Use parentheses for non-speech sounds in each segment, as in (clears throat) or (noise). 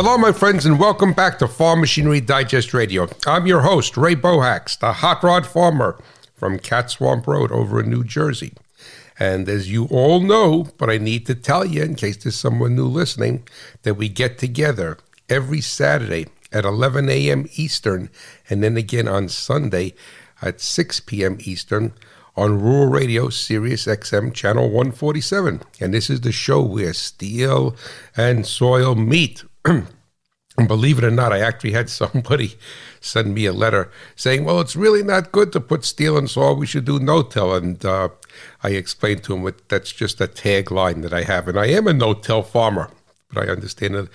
Hello, my friends, and welcome back to Farm Machinery Digest Radio. I'm your host, Ray Bohacz, the hot rod farmer from Cat Swamp Road over in New Jersey. And as you all know, but I need to tell you in case there's someone new listening, that we get together every Saturday at 11 a.m. Eastern, and then again on Sunday at 6 p.m. Eastern on Rural Radio, Sirius XM, Channel 147. And this is the show where steel and soil meet. And (clears throat) believe it or not, I actually had somebody (laughs) send me a letter saying, "Well, it's really not good to put steel in soil. We should do no-till." And uh, I explained to him that that's just a tagline that I have, and I am a no-till farmer. But I understand that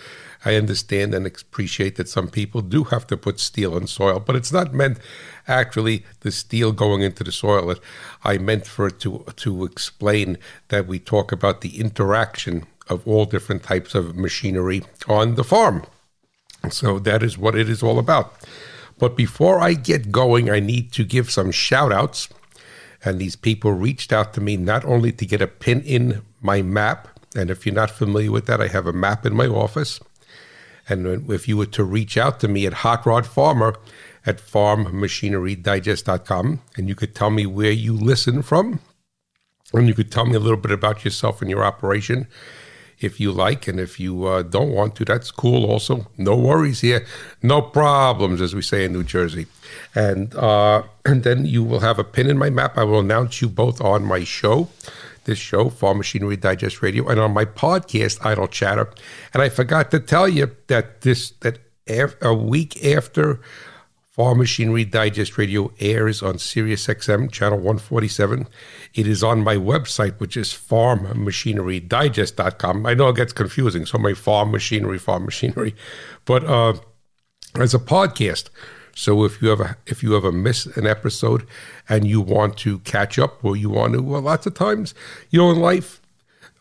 I understand and appreciate that some people do have to put steel in soil, but it's not meant actually the steel going into the soil. I meant for it to to explain that we talk about the interaction of all different types of machinery on the farm. So that is what it is all about. But before I get going, I need to give some shout outs. And these people reached out to me not only to get a pin in my map, and if you're not familiar with that, I have a map in my office. And if you were to reach out to me at Hot Rod Farmer at farmmachinerydigest.com, and you could tell me where you listen from, and you could tell me a little bit about yourself and your operation, if you like. And if you uh, don't want to, that's cool also. No worries here. No problems, as we say in New Jersey. And, uh, (clears throat) and then you will have a pin in my map. I will announce you both on my show this show, Farm Machinery Digest Radio, and on my podcast, Idle Chatter. And I forgot to tell you that this that a week after Farm Machinery Digest Radio airs on Sirius XM channel 147. It is on my website, which is farmmachinerydigest.com. I know it gets confusing, so my farm machinery, farm machinery, but uh, as a podcast. So if you ever if you ever miss an episode and you want to catch up, or you want to, well, lots of times, you know, in life,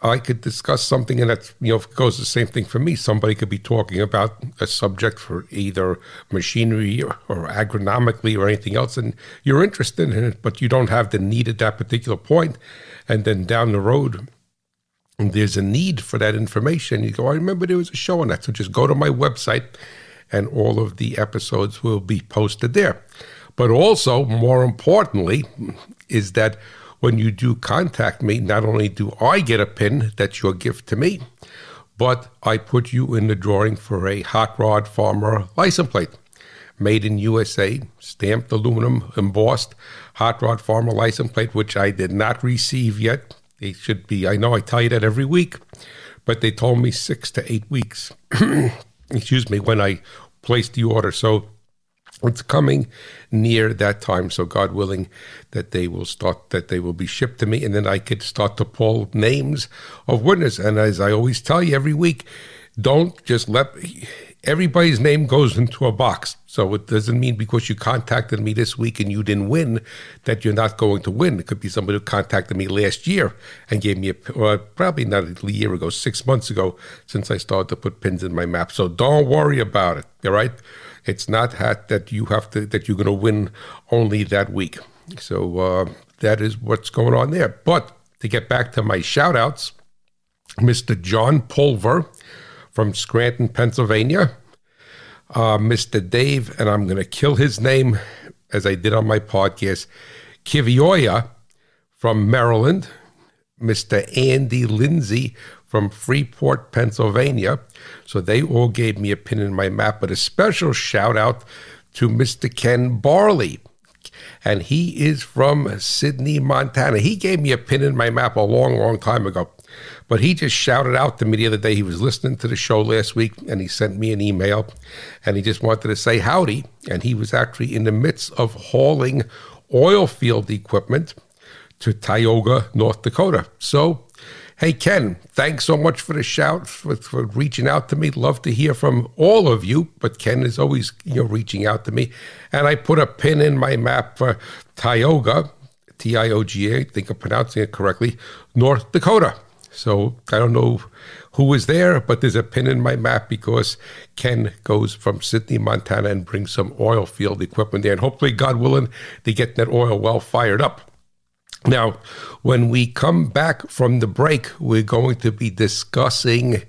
I could discuss something, and that you know goes the same thing for me. Somebody could be talking about a subject for either machinery or, or, agronomically or anything else, and you're interested in it, but you don't have the need at that particular point. And then down the road, there's a need for that information. You go, I remember there was a show on that, so just go to my website, and all of the episodes will be posted there. But also, more importantly, is that when you do contact me, not only do I get a pin, that's your gift to me, but I put you in the drawing for a Hot Rod Farmer license plate. Made in USA, stamped aluminum, embossed Hot Rod Farmer license plate, which I did not receive yet. It should be, I know I tell you that every week, but they told me six to eight weeks, (clears throat) excuse me, when I placed the order. So it's coming near that time. So god willing that they will start that they will be shipped to me and then i could start to pull names of winners and as i always tell you every week don't just let everybody's name goes into a box so it doesn't mean because you contacted me this week and you didn't win that you're not going to win it could be somebody who contacted me last year and gave me a or probably not a year ago six months ago since i started to put pins in my map so don't worry about it all right it's not hat that you have to that you're going to win only that week. So uh, that is what's going on there. But to get back to my shout outs, Mr. John Pulver from Scranton, Pennsylvania, uh, Mr. Dave, and I'm going to kill his name as I did on my podcast, Kivioya from Maryland, Mr. Andy Lindsay from Freeport, Pennsylvania. So they all gave me a pin in my map, but a special shout out to Mr. Ken Barley. And he is from Sidney, Montana. He gave me a pin in my map a long, long time ago. But he just shouted out to me the other day. He was listening to the show last week and he sent me an email and he just wanted to say howdy. And he was actually in the midst of hauling oil field equipment to Tioga, North Dakota. So Hey, Ken, thanks so much for the shout, for, for, reaching out to me. Love to hear from all of you, but Ken is always you know reaching out to me. And I put a pin in my map for Tioga, T I O G A, I think I'm pronouncing it correctly, North Dakota. So I don't know who was there, but there's a pin in my map because Ken goes from Sidney, Montana, and brings some oil field equipment there. And hopefully, God willing, they get that oil well fired up. Now, when we come back from the break, we're going to be discussing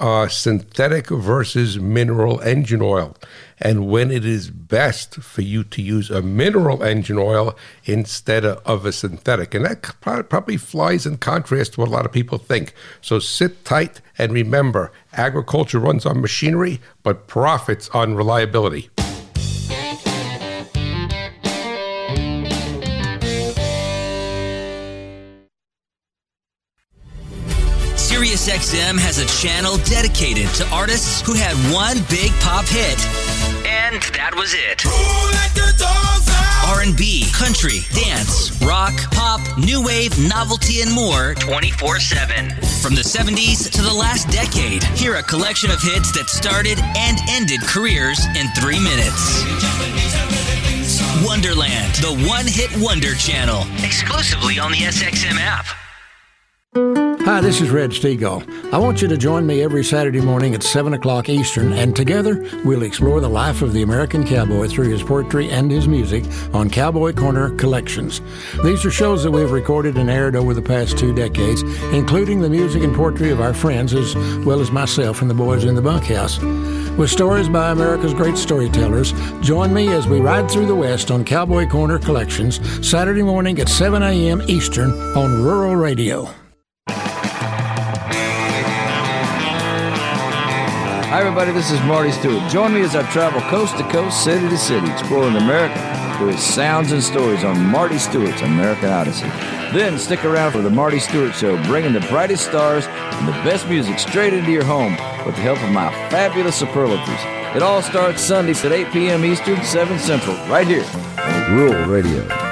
uh, synthetic versus mineral engine oil and when it is best for you to use a mineral engine oil instead of a synthetic. And that probably flies in contrast to what a lot of people think. So sit tight and remember agriculture runs on machinery, but profits on reliability. SiriusXM has a channel dedicated to artists who had one big pop hit. And that was it. R&B, country, dance, rock, pop, new wave, novelty, and more 24-7. From the 70s to the last decade, hear a collection of hits that started and ended careers in three minutes. Wonderland, the One Hit Wonder channel, exclusively on the SXM app. Hi, this is Red Steagall. I want you to join me every Saturday morning at 7 o'clock Eastern, and together we'll explore the life of the American cowboy through his poetry and his music on Cowboy Corner Collections. These are shows that we've recorded and aired over the past two decades, including the music and poetry of our friends as well as myself and the boys in the bunkhouse. With stories by America's great storytellers, join me as we ride through the West on Cowboy Corner Collections, Saturday morning at 7 a.m. Eastern on Rural Radio. Hi, everybody, this is Marty Stuart. Join me as I travel coast to coast, city to city, exploring America through its sounds and stories on Marty Stuart's American Odyssey. Then stick around for the Marty Stuart Show, bringing the brightest stars and the best music straight into your home with the help of my fabulous superlatives. It all starts Sundays at 8 p.m. Eastern, 7 Central, right here on Rural Radio.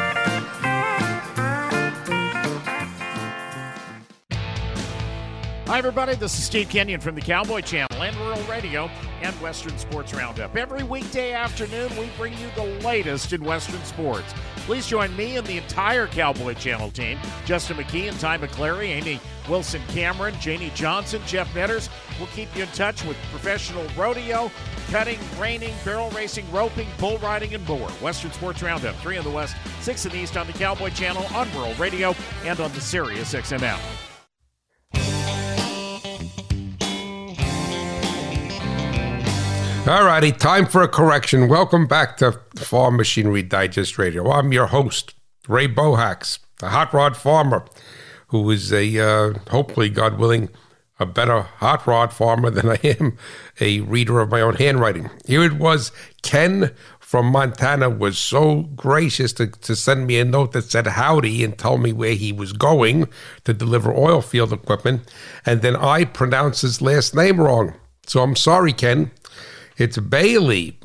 Hi, everybody. This is Steve Kenyon from the Cowboy Channel and Rural Radio and Western Sports Roundup. Every weekday afternoon, we bring you the latest in Western sports. Please join me and the entire Cowboy Channel team Justin McKee and Ty McClary, Amy Wilson Cameron, Janie Johnson, Jeff Netters. We'll keep you in touch with professional rodeo, cutting, reining, barrel racing, roping, bull riding, and more. Western Sports Roundup, 3 in the West, 6 in the East on the Cowboy Channel, on Rural Radio, and on the Sirius XM app. All righty, time for a correction. Welcome back to Farm Machinery Digest Radio. I'm your host, Ray Bohacz, the hot rod farmer, who is a, uh, hopefully, God willing, a better hot rod farmer than I am a reader of my own handwriting. Here it was Ken from Montana was so gracious to, to send me a note that said howdy and tell me where he was going to deliver oil field equipment. And then I pronounced his last name wrong. So I'm sorry, Ken. It's Bailey,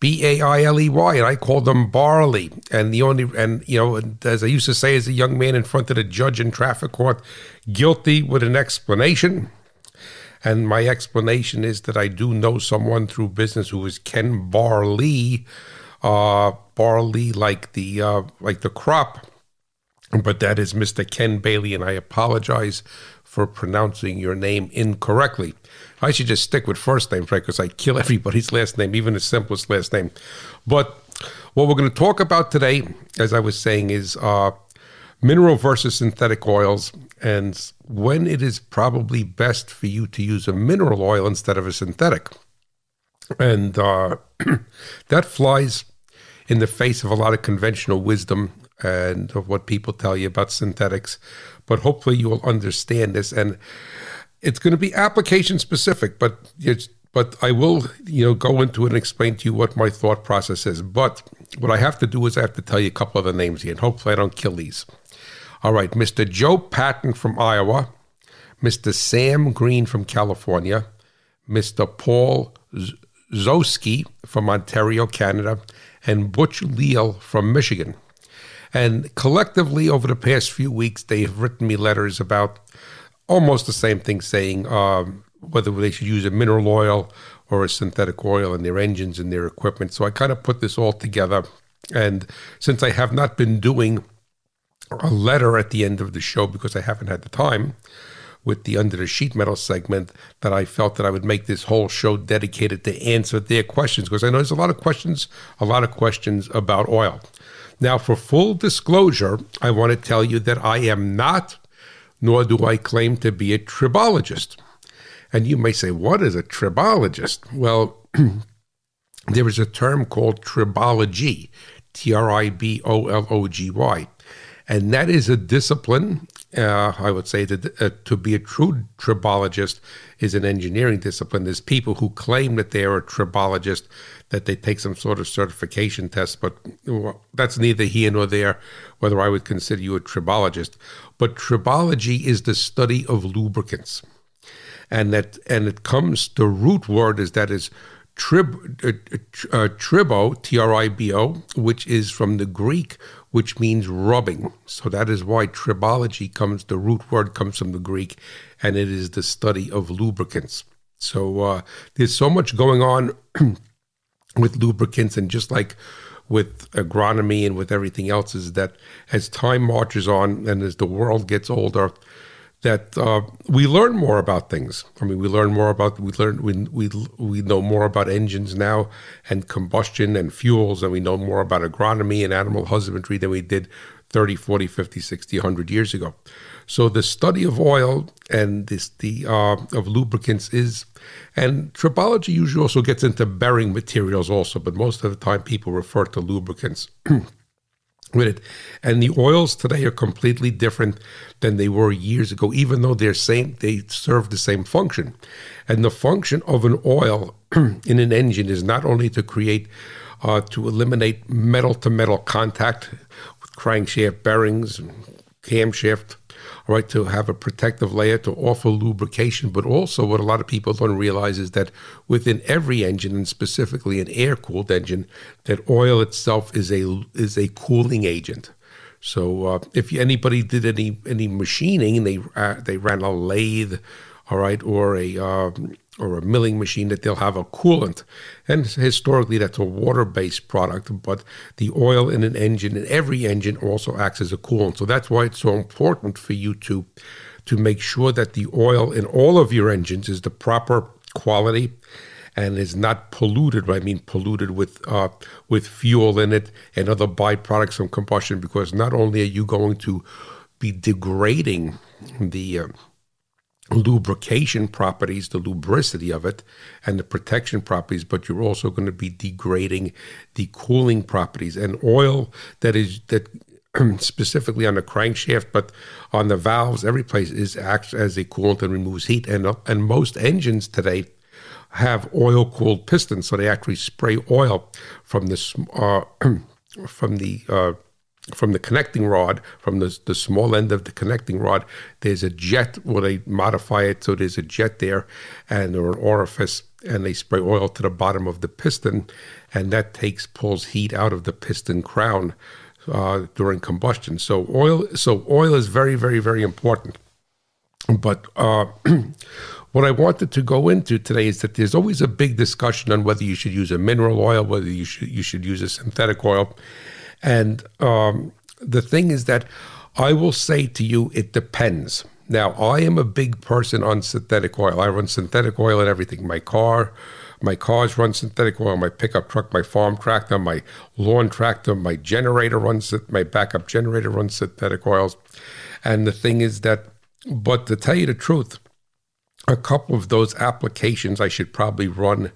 B A I L E Y, and I called them Barley. And the only, and you know, as I used to say as a young man in front of the judge in traffic court, guilty with an explanation. And my explanation is that I do know someone through business who is Ken Barley, uh, Barley like the uh, like the crop, but that is Mr. Ken Bailey, and I apologize for pronouncing your name incorrectly. I should just stick with first name, right? Because I kill (laughs) everybody's last name, even the simplest last name. But what we're going to talk about today, as I was saying, is uh, mineral versus synthetic oils and when it is probably best for you to use a mineral oil instead of a synthetic. And uh, (clears throat) that flies in the face of a lot of conventional wisdom and of what people tell you about synthetics. But hopefully, you will understand this. And it's going to be application specific, but it's but I will, you know, go into it and explain to you what my thought process is. But what I have to do is I have to tell you a couple of the names here, and hopefully I don't kill these. All right, Mr. Joe Patton from Iowa, Mr. Sam Green from California, Mr. Paul Zoski from Ontario, Canada, and Butch Leal from Michigan. And collectively, over the past few weeks, they have written me letters about almost the same thing, saying um, whether they should use a mineral oil or a synthetic oil in their engines and their equipment. So I kind of put this all together. And since I have not been doing a letter at the end of the show because I haven't had the time with the under the sheet metal segment, that I felt that I would make this whole show dedicated to answer their questions because I know there's a lot of questions, a lot of questions about oil. Now, for full disclosure, I want to tell you that I am not nor do I claim to be a tribologist. And you may say, what is a tribologist? Well, (clears throat) there is a term called tribology, T R I B O L O G Y. And that is a discipline, uh, I would say that uh, to be a true tribologist is an engineering discipline. There's people who claim that they are a tribologist, that they take some sort of certification test, but well, that's neither here nor there whether I would consider you a tribologist. But tribology is the study of lubricants. And that and it comes the root word is that is trib, uh, uh, tribo, T R I B O, which is from the Greek, which means rubbing. So that is why tribology comes, the root word comes from the Greek, and it is the study of lubricants. So uh, there's so much going on (clears throat) with lubricants, and just like with agronomy and with everything else, is that as time marches on and as the world gets older, that uh, we learn more about things. I mean, we learn more about we learn we we we know more about engines now and combustion and fuels, and we know more about agronomy and animal husbandry than we did 30, 40, 50, 60, 100 years ago. So the study of oil and this the uh, of lubricants is, and tribology usually also gets into bearing materials also, but most of the time people refer to lubricants. (clears throat) with it. And the oils today are completely different than they were years ago, even though they're same they serve the same function. And the function of an oil (clears throat) in an engine is not only to create uh, to eliminate metal to metal contact with crankshaft bearings, camshaft, right, to have a protective layer to offer lubrication. But also, what a lot of people don't realize is that within every engine, and specifically an air cooled engine, that oil itself is a is a cooling agent. So, uh, if anybody did any any machining, they uh, they ran a lathe, all right, or a um, or a milling machine that they'll have a coolant. And historically, that's a water based product, but the oil in an engine, in every engine, also acts as a coolant. So that's why it's so important for you to, to make sure that the oil in all of your engines is the proper quality and is not polluted. I mean, polluted with uh, with fuel in it and other byproducts from combustion. Because not only are you going to be degrading the uh, lubrication properties, the lubricity of it, and the protection properties, but you're also going to be degrading the cooling properties. And oil that is that (clears throat) specifically on the crankshaft, but on the valves, every place is acts as a coolant and removes heat. And and most engines today have oil cooled pistons, so they actually spray oil from the uh, (clears throat) from the uh, from the connecting rod, from the, the small end of the connecting rod, there's a jet where they modify it so there's a jet there and or an orifice, and they spray oil to the bottom of the piston, and that takes pulls heat out of the piston crown uh, during combustion. So oil, so oil is very, very, very important. But uh, (clears throat) what I wanted to go into today is that there's always a big discussion on whether you should use a mineral oil, whether you should you should use a synthetic oil. And um, the thing is that I will say to you, it depends. Now, I am a big person on synthetic oil. I run synthetic oil in everything. My car, my cars run synthetic oil. My pickup truck, my farm tractor, my lawn tractor, my generator runs. My backup generator runs synthetic oils. And the thing is that, but to tell you the truth, a couple of those applications, I should probably run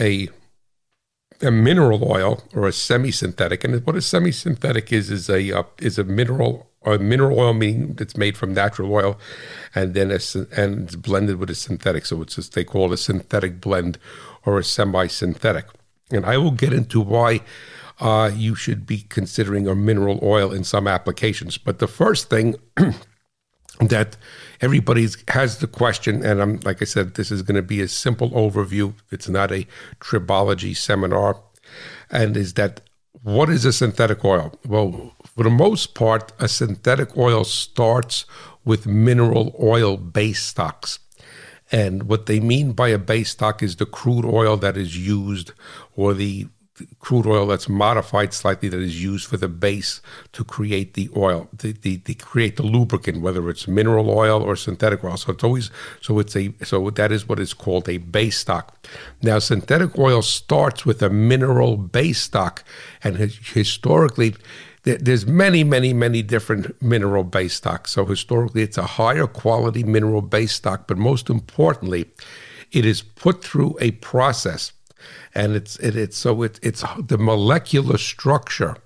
a a mineral oil or a semi-synthetic. And what a semi-synthetic is is a uh, is a mineral or mineral oil meaning it's made from natural oil, and then a, and it's blended with a synthetic. So it's just, they call it a synthetic blend or a semi-synthetic. And I will get into why uh, you should be considering a mineral oil in some applications. But the first thing (clears throat) that everybody has the question, and I'm like I said, this is going to be a simple overview. It's not a tribology seminar, and is that what is a synthetic oil? Well, for the most part, a synthetic oil starts with mineral oil base stocks. And what they mean by a base stock is the crude oil that is used or the crude oil that's modified slightly that is used for the base to create the oil, to, to, to, create the lubricant, whether it's mineral oil or synthetic oil. So it's always so it's a so that is what is called a base stock. Now synthetic oil starts with a mineral base stock, and historically. There's many, many, many different mineral base stocks. So historically, it's a higher quality mineral base stock, but most importantly, it is put through a process and it's it, it's so it, it's the molecular structure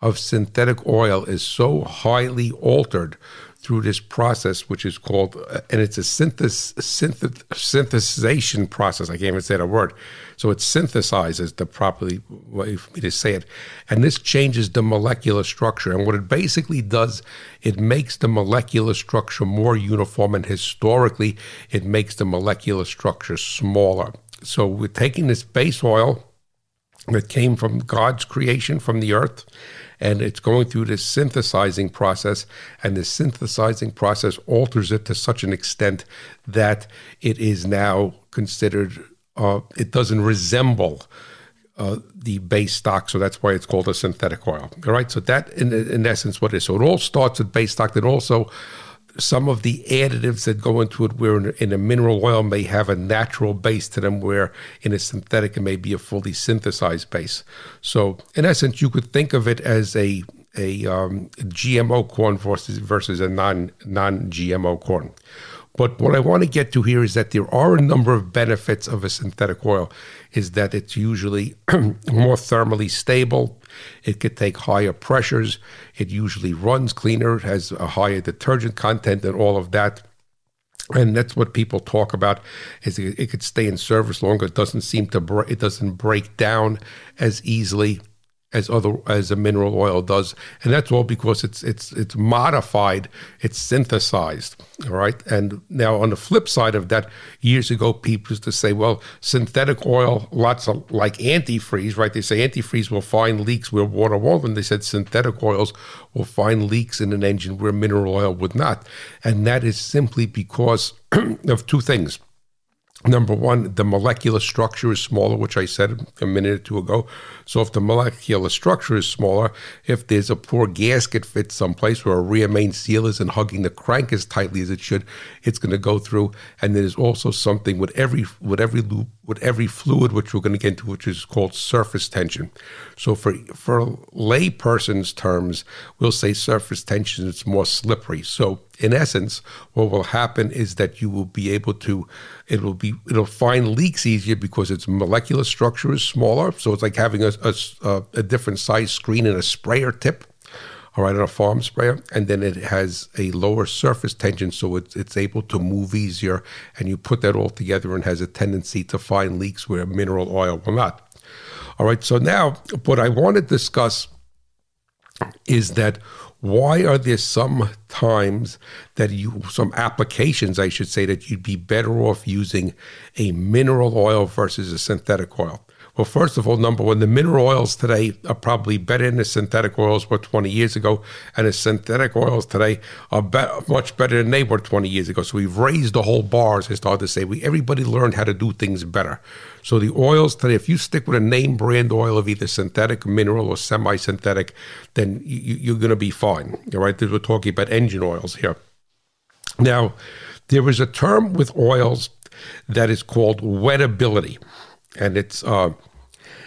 of synthetic oil is so highly altered through this process, which is called, uh, and it's a synthes, synth, synthesization process. I can't even say the word. So it synthesizes the properly way for me to say it. And this changes the molecular structure. And what it basically does, it makes the molecular structure more uniform. And historically, it makes the molecular structure smaller. So we're taking this base oil that came from God's creation from the earth, and it's going through this synthesizing process, and the synthesizing process alters it to such an extent that it is now considered, uh, it doesn't resemble. Uh, the base stock, so that's why it's called a synthetic oil. All right, so that in, in essence what it is. So it all starts with base stock, then also some of the additives that go into it, where in a mineral oil may have a natural base to them, where in a synthetic it may be a fully synthesized base. So, in essence, you could think of it as a a um, GMO corn versus versus a non non GMO corn. But what I want to get to here is that there are a number of benefits of a synthetic oil. Is that it's usually (clears throat) more thermally stable. It could take higher pressures. It usually runs cleaner. It has a higher detergent content and all of that. And that's what people talk about. Is it, it could stay in service longer. It doesn't seem to break. It doesn't break down as easily as other as a mineral oil does, and that's all because it's it's it's modified, it's synthesized, all right. And now on the flip side of that, years ago people used to say, well, synthetic oil, lots of like antifreeze, right? They say antifreeze will find leaks where water won't, and they said synthetic oils will find leaks in an engine where mineral oil would not, and that is simply because (clears throat) of two things. Number one, the molecular structure is smaller, which I said a minute or two ago. So, if the molecular structure is smaller, if there's a poor gasket fit someplace where a rear main seal isn't hugging the crank as tightly as it should, it's going to go through. And there's also something with every with every loop with every fluid, which we're going to get into, which is called surface tension. So, for for layperson's terms, we'll say surface tension It's more slippery. So, in essence, what will happen is that you will be able to, it will be, it'll find leaks easier because its molecular structure is smaller. So it's like having a, a, a different size screen and a sprayer tip, all right, on a farm sprayer. And then it has a lower surface tension, so it's, it's able to move easier. And you put that all together and has a tendency to find leaks where mineral oil will not. All right, so now what I want to discuss is that why are there some times that you some applications i should say that you'd be better off using a mineral oil versus a synthetic oil well, first of all, number one, the mineral oils today are probably better than the synthetic oils were 20 years ago, and the synthetic oils today are be- much better than they were 20 years ago. So we've raised the whole bar, as I started to say. We everybody learned how to do things better. So the oils today, if you stick with a name brand oil of either synthetic, mineral, or semi-synthetic, then you, are going to be fine. All right, we're talking about engine oils here. Now, there is a term with oils that is called wettability and it's uh,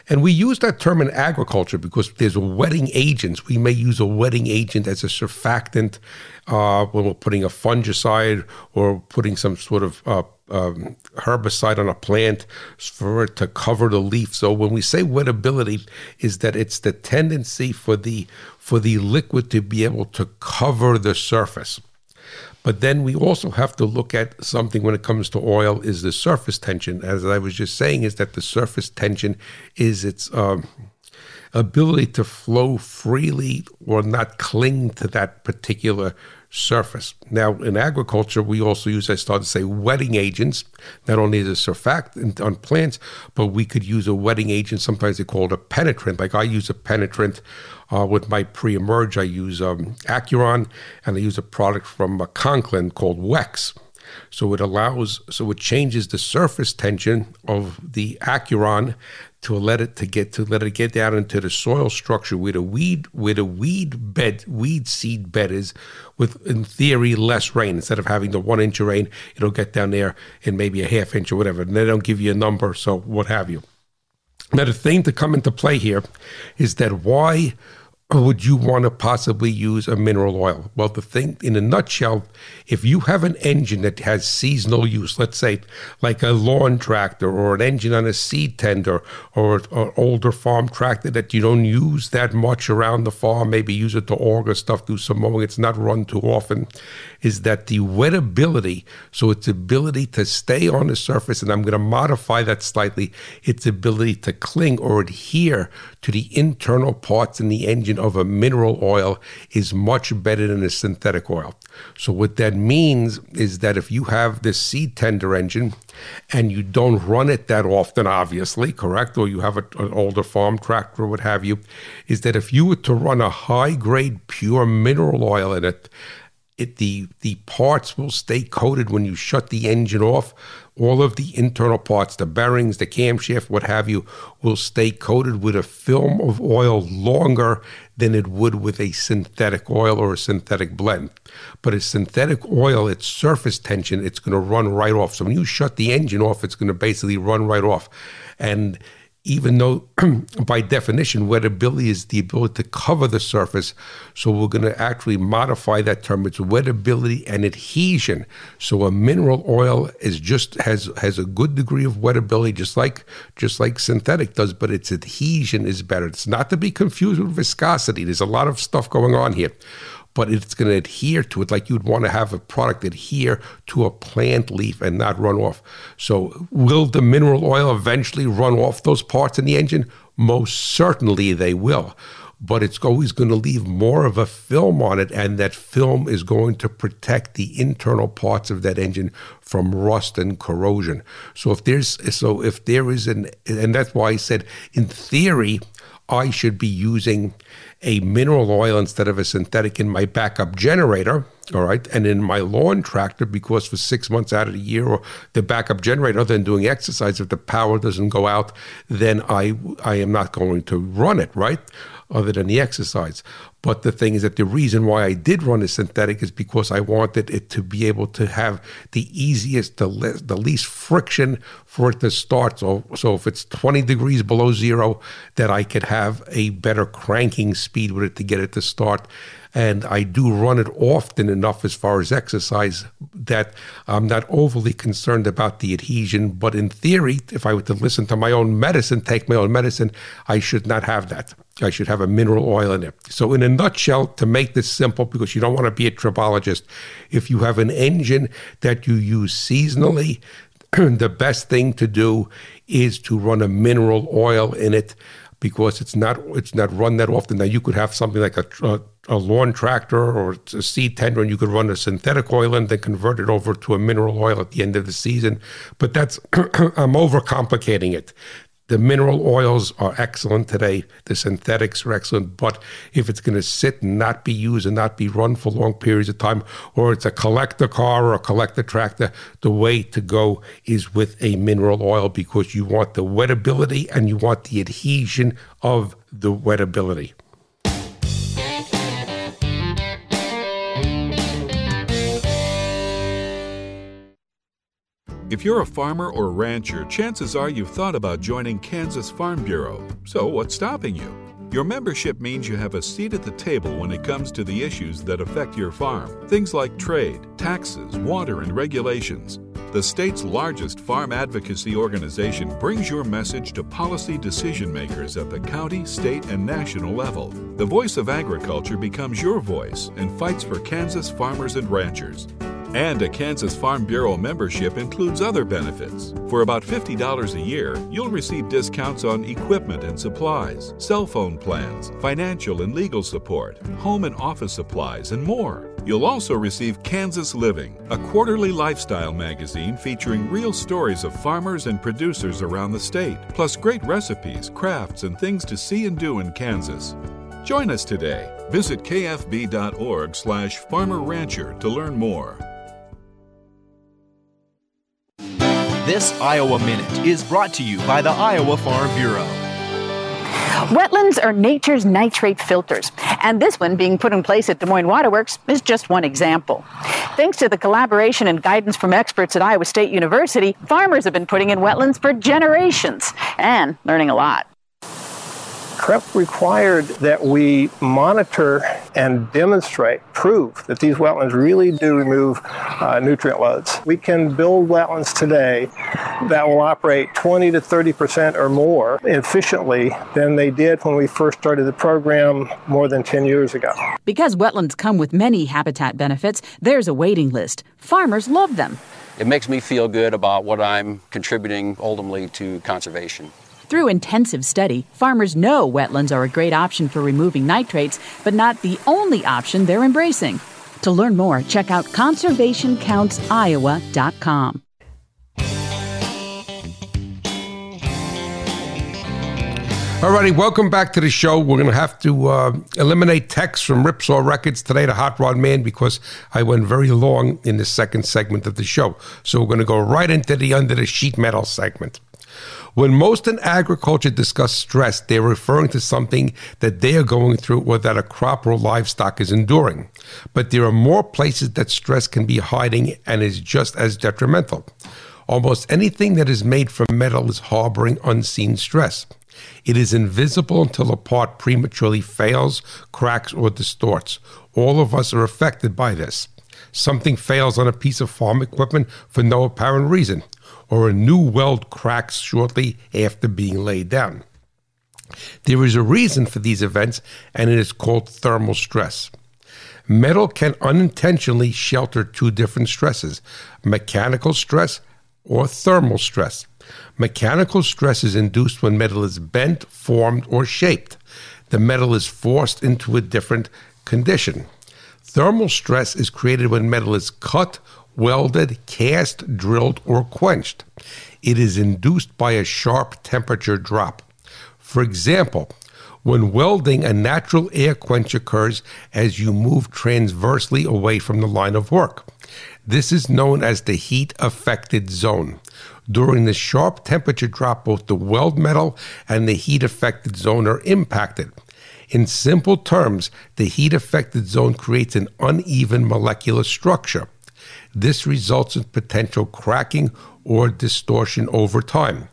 and we use that term in agriculture because there's wetting agents. We may use a wetting agent as a surfactant uh, when we're putting a fungicide or putting some sort of uh, um, herbicide on a plant for it to cover the leaf. So when we say wettability, is that it's the tendency for the for the liquid to be able to cover the surface. But then we also have to look at something when it comes to oil is the surface tension. As I was just saying, is that the surface tension is its um, ability to flow freely or not cling to that particular surface. Now, in agriculture, we also use, I started to say, wetting agents, not only as a surfactant on plants, but we could use a wetting agent. Sometimes they call it a penetrant. Like I use a penetrant uh, with my pre-emerge. I use um, Acuron, and I use a product from uh, Conklin called Wex. So it allows, so it changes the surface tension of the Acuron to let it to get to let it get down into the soil structure where the weed where the weed bed weed seed bed is with in theory less rain. Instead of having the one inch of rain it'll get down there in maybe a half inch or whatever. And they don't give you a number so what have you. Now the thing to come into play here is that why would you want to possibly use a mineral oil? Well, the thing in a nutshell, if you have an engine that has seasonal use, let's say like a lawn tractor or an engine on a seed tender or an older farm tractor that you don't use that much around the farm, maybe use it to auger stuff, do some mowing, it's not run too often, is that the wettability, so its ability to stay on the surface, and I'm going to modify that slightly, its ability to cling or adhere to the internal parts in the engine of a mineral oil is much better than a synthetic oil. So, what that means is that if you have this seed tender engine and you don't run it that often, obviously, correct, or you have a, an older farm tractor or what have you, is that if you were to run a high grade pure mineral oil in it, it, the the parts will stay coated when you shut the engine off. All of the internal parts, the bearings, the camshaft, what have you, will stay coated with a film of oil longer than it would with a synthetic oil or a synthetic blend. But a synthetic oil, its surface tension, it's going to run right off. So when you shut the engine off, it's going to basically run right off. And even though (clears throat) by definition wettability is the ability to cover the surface. So we're going to actually modify that term. It's wettability and adhesion. So a mineral oil is just has has a good degree of wettability just like just like synthetic does but its adhesion is better. It's not to be confused with viscosity. There's a lot of stuff going on here but it's going to adhere to it like you'd want to have a product adhere to a plant leaf and not run off. So, will the mineral oil eventually run off those parts in the engine? Most certainly they will. But it's always going to leave more of a film on it, and that film is going to protect the internal parts of that engine from rust and corrosion. So if there's so if there is an and that's why I said in theory I should be using a mineral oil instead of a synthetic in my backup generator. All right. And in my lawn tractor, because for six months out of the year, or the backup generator, other than doing exercise, if the power doesn't go out, then I, I am not going to run it, right? Other than the exercise. But the thing is that the reason why I did run a synthetic is because I wanted it to be able to have the easiest, the, le- the least friction for it to start. So, so if it's 20 degrees below zero, that I could have a better cranking speed with it to get it to start. And I do run it often enough as far as exercise that I'm not overly concerned about the adhesion. But in theory, if I were to listen to my own medicine, take my own medicine, I should not have that. I should have a mineral oil in it. So, in a nutshell, to make this simple, because you don't want to be a tribologist, if you have an engine that you use seasonally, (clears throat) the best thing to do is to run a mineral oil in it because it's not it's not run that often. Now you could have something like a, a, a lawn tractor or a seed tender, and you could run a synthetic oil and then convert it over to a mineral oil at the end of the season. But that's (clears throat) I'm overcomplicating it. The mineral oils are excellent today. The synthetics are excellent. But if it's going to sit and not be used and not be run for long periods of time, or it's a collector car or a collector tractor, the way to go is with a mineral oil because you want the wettability and you want the adhesion of the wettability. If you're a farmer or rancher, chances are you've thought about joining Kansas Farm Bureau. So, what's stopping you? Your membership means you have a seat at the table when it comes to the issues that affect your farm. Things like trade, taxes, water, and regulations. The state's largest farm advocacy organization brings your message to policy decision makers at the county, state, and national level. The voice of agriculture becomes your voice and fights for Kansas farmers and ranchers. And a Kansas Farm Bureau membership includes other benefits. For about $50 a year, you'll receive discounts on equipment and supplies, cell phone plans, financial and legal support, home and office supplies, and more. You'll also receive Kansas Living, a quarterly lifestyle magazine featuring real stories of farmers and producers around the state, plus great recipes, crafts, and things to see and do in Kansas. Join us today. Visit kfb.org slash farmerrancher to learn more. This Iowa Minute is brought to you by the Iowa Farm Bureau. Wetlands are nature's nitrate filters, and this one being put in place at Des Moines Waterworks is just one example. Thanks to the collaboration and guidance from experts at Iowa State University, farmers have been putting in wetlands for generations and learning a lot. CREP required that we monitor and demonstrate, prove that these wetlands really do remove uh, nutrient loads. We can build wetlands today that will operate 20 to 30 percent or more efficiently than they did when we first started the program more than 10 years ago. Because wetlands come with many habitat benefits, there's a waiting list. Farmers love them. It makes me feel good about what I'm contributing ultimately to conservation. Through intensive study, farmers know wetlands are a great option for removing nitrates, but not the only option they're embracing. To learn more, check out conservationcountsiowa.com. All righty, welcome back to the show. We're going to have to uh, eliminate text from Ripsaw Records today to Hot Rod Man because I went very long in the second segment of the show. So we're going to go right into the under the sheet metal segment. When most in agriculture discuss stress, they're referring to something that they are going through or that a crop or livestock is enduring. But there are more places that stress can be hiding and is just as detrimental. Almost anything that is made from metal is harboring unseen stress. It is invisible until a part prematurely fails, cracks, or distorts. All of us are affected by this. Something fails on a piece of farm equipment for no apparent reason or a new weld cracks shortly after being laid down. There is a reason for these events, and it is called thermal stress. Metal can unintentionally shelter two different stresses mechanical stress or thermal stress. Mechanical stress is induced when metal is bent, formed, or shaped. The metal is forced into a different condition. Thermal stress is created when metal is cut welded, cast, drilled, or quenched. It is induced by a sharp temperature drop. For example, when welding, a natural air quench occurs as you move transversely away from the line of work. This is known as the heat affected zone. During the sharp temperature drop, both the weld metal and the heat affected zone are impacted. In simple terms, the heat affected zone creates an uneven molecular structure. This results in potential cracking or distortion over time.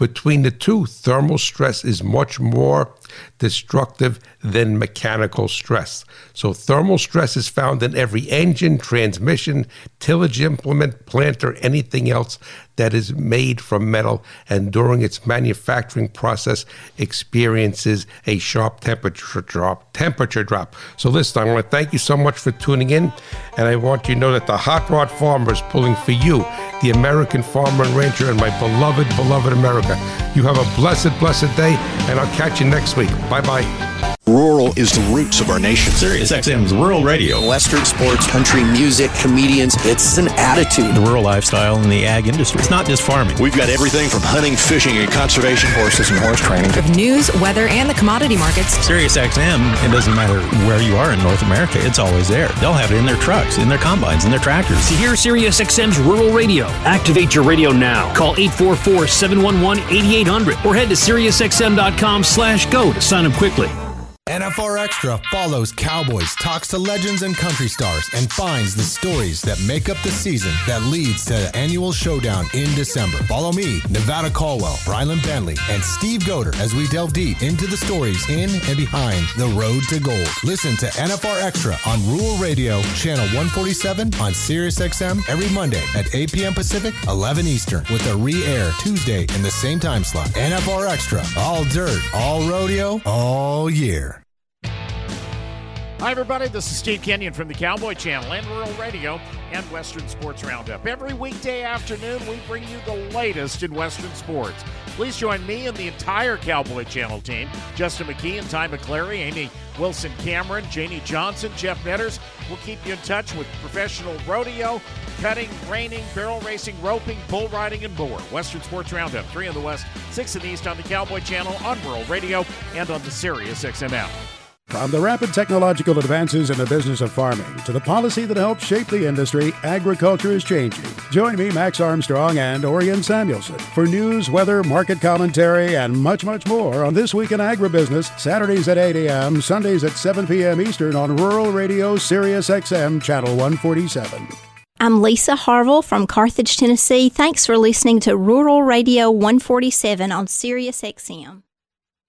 Between the two, thermal stress is much more destructive than mechanical stress. So, thermal stress is found in every engine, transmission, tillage implement, planter, anything else that is made from metal and during its manufacturing process experiences a sharp temperature drop. Temperature drop. So, listen, I want to thank you so much for tuning in, and I want you to know that the Hot Rod Farmer is pulling for you, the American farmer and rancher, and my beloved, beloved America. You have a blessed, blessed day, and I'll catch you next week. Bye bye. Rural is the roots of our nation. Sirius XM's Rural Radio. Western sports, country music, comedians. It's an attitude. The rural lifestyle and the ag industry. It's not just farming. We've got everything from hunting, fishing, and conservation horses and horse training. Of news, weather, and the commodity markets. Sirius XM, it doesn't matter where you are in North America, it's always there. They'll have it in their trucks, in their combines, in their tractors. To hear Sirius XM's Rural Radio, activate your radio now. Call 844-711-8800 or head to SiriusXM.com slash go to sign up quickly. NFR Extra follows Cowboys, talks to legends and country stars, and finds the stories that make up the season that leads to the annual showdown in December. Follow me, Nevada Caldwell, Rylan Bentley, and Steve Goder as we delve deep into the stories in and behind the road to gold. Listen to NFR Extra on Rural Radio, channel 147 on Sirius XM every Monday at 8 p.m. Pacific, 11 Eastern, with a re-air Tuesday in the same time slot. NFR Extra, all dirt, all rodeo, all year. Hi, everybody. This is Steve Kenyon from the Cowboy Channel and Rural Radio and Western Sports Roundup. Every weekday afternoon, we bring you the latest in Western sports. Please join me and the entire Cowboy Channel team Justin McKee and Ty McClary, Amy Wilson Cameron, Janie Johnson, Jeff Netters. We'll keep you in touch with professional rodeo, cutting, reining, barrel racing, roping, bull riding, and more. Western Sports Roundup, 3 in the West, 6 in the East on the Cowboy Channel, on Rural Radio, and on the Sirius XM app. From the rapid technological advances in the business of farming to the policy that helps shape the industry, agriculture is changing. Join me, Max Armstrong, and Orion Samuelson for news, weather, market commentary, and much, much more on This Week in Agribusiness, Saturdays at 8 a.m., Sundays at 7 p.m. Eastern on Rural Radio Sirius XM, Channel 147. I'm Lisa Harville from Carthage, Tennessee. Thanks for listening to Rural Radio 147 on Sirius XM.